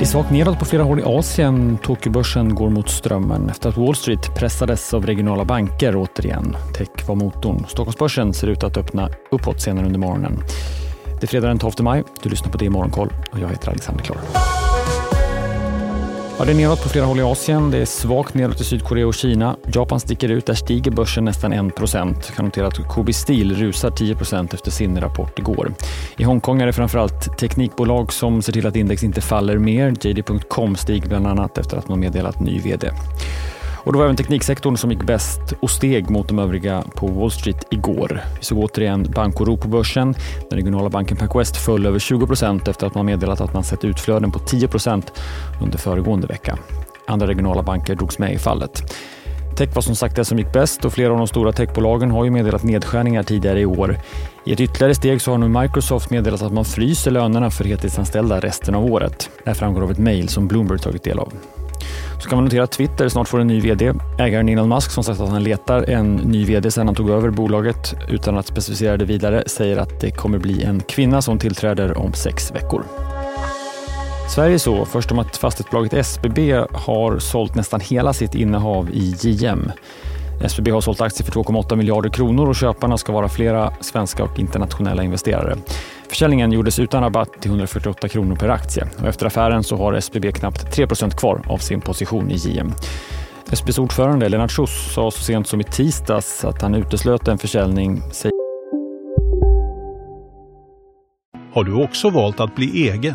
Det är svagt nedåt på flera håll i Asien. Tokyobörsen går mot strömmen efter att Wall Street pressades av regionala banker återigen. Tech var motorn. Stockholmsbörsen ser ut att öppna uppåt senare under morgonen. Det är fredag den 12 maj. Du lyssnar på det i Morgonkoll och jag heter Alexander Klar. Ja, det är nedåt på flera håll i Asien. Det är svagt nedåt i Sydkorea och Kina. Japan sticker ut. Där stiger börsen nästan 1 procent. Kan notera att KB Steel rusar 10 procent efter sin rapport igår. I Hongkong är det framförallt teknikbolag som ser till att index inte faller mer. JD.com stiger bland annat efter att man meddelat ny vd. Och det var även tekniksektorn som gick bäst och steg mot de övriga på Wall Street igår. Vi såg återigen bankoro på börsen. Den regionala banken PacWest föll över 20 procent efter att man meddelat att man sett utflöden på 10 procent under föregående vecka. Andra regionala banker drogs med i fallet. Tech var som sagt det som gick bäst och flera av de stora techbolagen har ju meddelat nedskärningar tidigare i år. I ett ytterligare steg så har nu Microsoft meddelat att man fryser lönerna för heltidsanställda resten av året. Det här framgår av ett mejl som Bloomberg tagit del av. Så kan man notera att Twitter snart får en ny VD. Ägaren Elon Musk som sagt att han letar en ny VD sedan han tog över bolaget utan att specificera det vidare säger att det kommer bli en kvinna som tillträder om sex veckor. Sverige så först om att fastighetsbolaget SBB har sålt nästan hela sitt innehav i JM. SBB har sålt aktier för 2,8 miljarder kronor och köparna ska vara flera svenska och internationella investerare. Försäljningen gjordes utan rabatt till 148 kronor per aktie och efter affären så har SBB knappt 3% kvar av sin position i JM. SBBs ordförande Lennart Schuss sa så sent som i tisdags att han uteslöt en försäljning. Har du också valt att bli egen?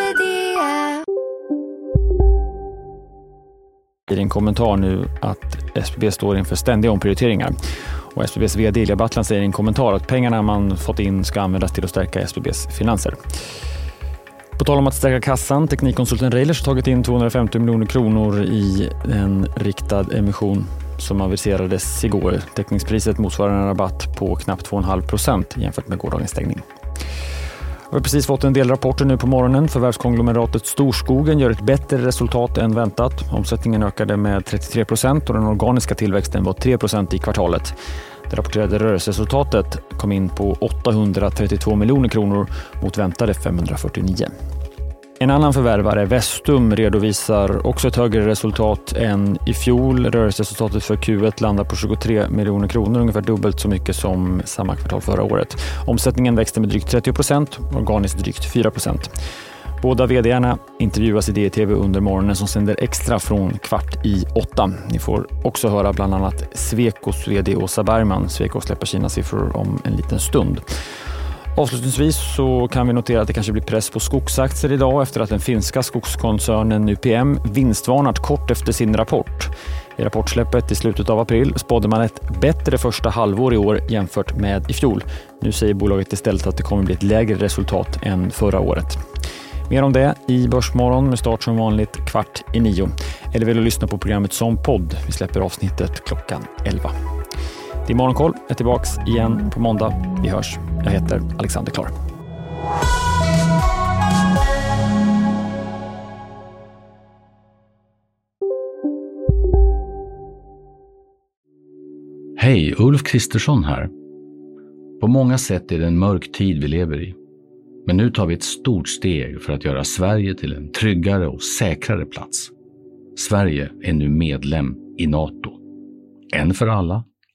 I en kommentar nu att SBB står inför ständiga omprioriteringar. Och SBBs VD Ilja Battlan säger i en kommentar att pengarna man fått in ska användas till att stärka SBBs finanser. På tal om att stärka kassan, teknikkonsulten Railers har tagit in 250 miljoner kronor i en riktad emission som aviserades igår. Teckningspriset motsvarar en rabatt på knappt 2,5 procent jämfört med gårdagens stängning. Vi har precis fått en del rapporter nu på morgonen. Förvärvskonglomeratet Storskogen gör ett bättre resultat än väntat. Omsättningen ökade med 33 procent och den organiska tillväxten var 3 procent i kvartalet. Det rapporterade rörelseresultatet kom in på 832 miljoner kronor mot väntade 549. En annan förvärvare, Vestum, redovisar också ett högre resultat än i fjol. Rörelseresultatet för Q1 landar på 23 miljoner kronor, ungefär dubbelt så mycket som samma kvartal förra året. Omsättningen växte med drygt 30 procent, organiskt drygt 4 procent. Båda vdarna intervjuas i DTV under morgonen som sänder extra från kvart i åtta. Ni får också höra bland annat Svekos vd Åsa Bergman. Sweco släpper sina siffror om en liten stund. Avslutningsvis så kan vi notera att det kanske blir press på skogsaktier idag efter att den finska skogskoncernen UPM vinstvarnat kort efter sin rapport. I rapportsläppet i slutet av april spådde man ett bättre första halvår i år jämfört med i fjol. Nu säger bolaget istället att det kommer bli ett lägre resultat än förra året. Mer om det i Börsmorgon med start som vanligt kvart i nio. Eller vill du lyssna på programmet som podd? Vi släpper avsnittet klockan 11. Det är Morgonkoll. Jag är tillbaka igen på måndag. Vi hörs. Jag heter Alexander Klar. Hej, Ulf Kristersson här. På många sätt är det en mörk tid vi lever i. Men nu tar vi ett stort steg för att göra Sverige till en tryggare och säkrare plats. Sverige är nu medlem i Nato. En för alla,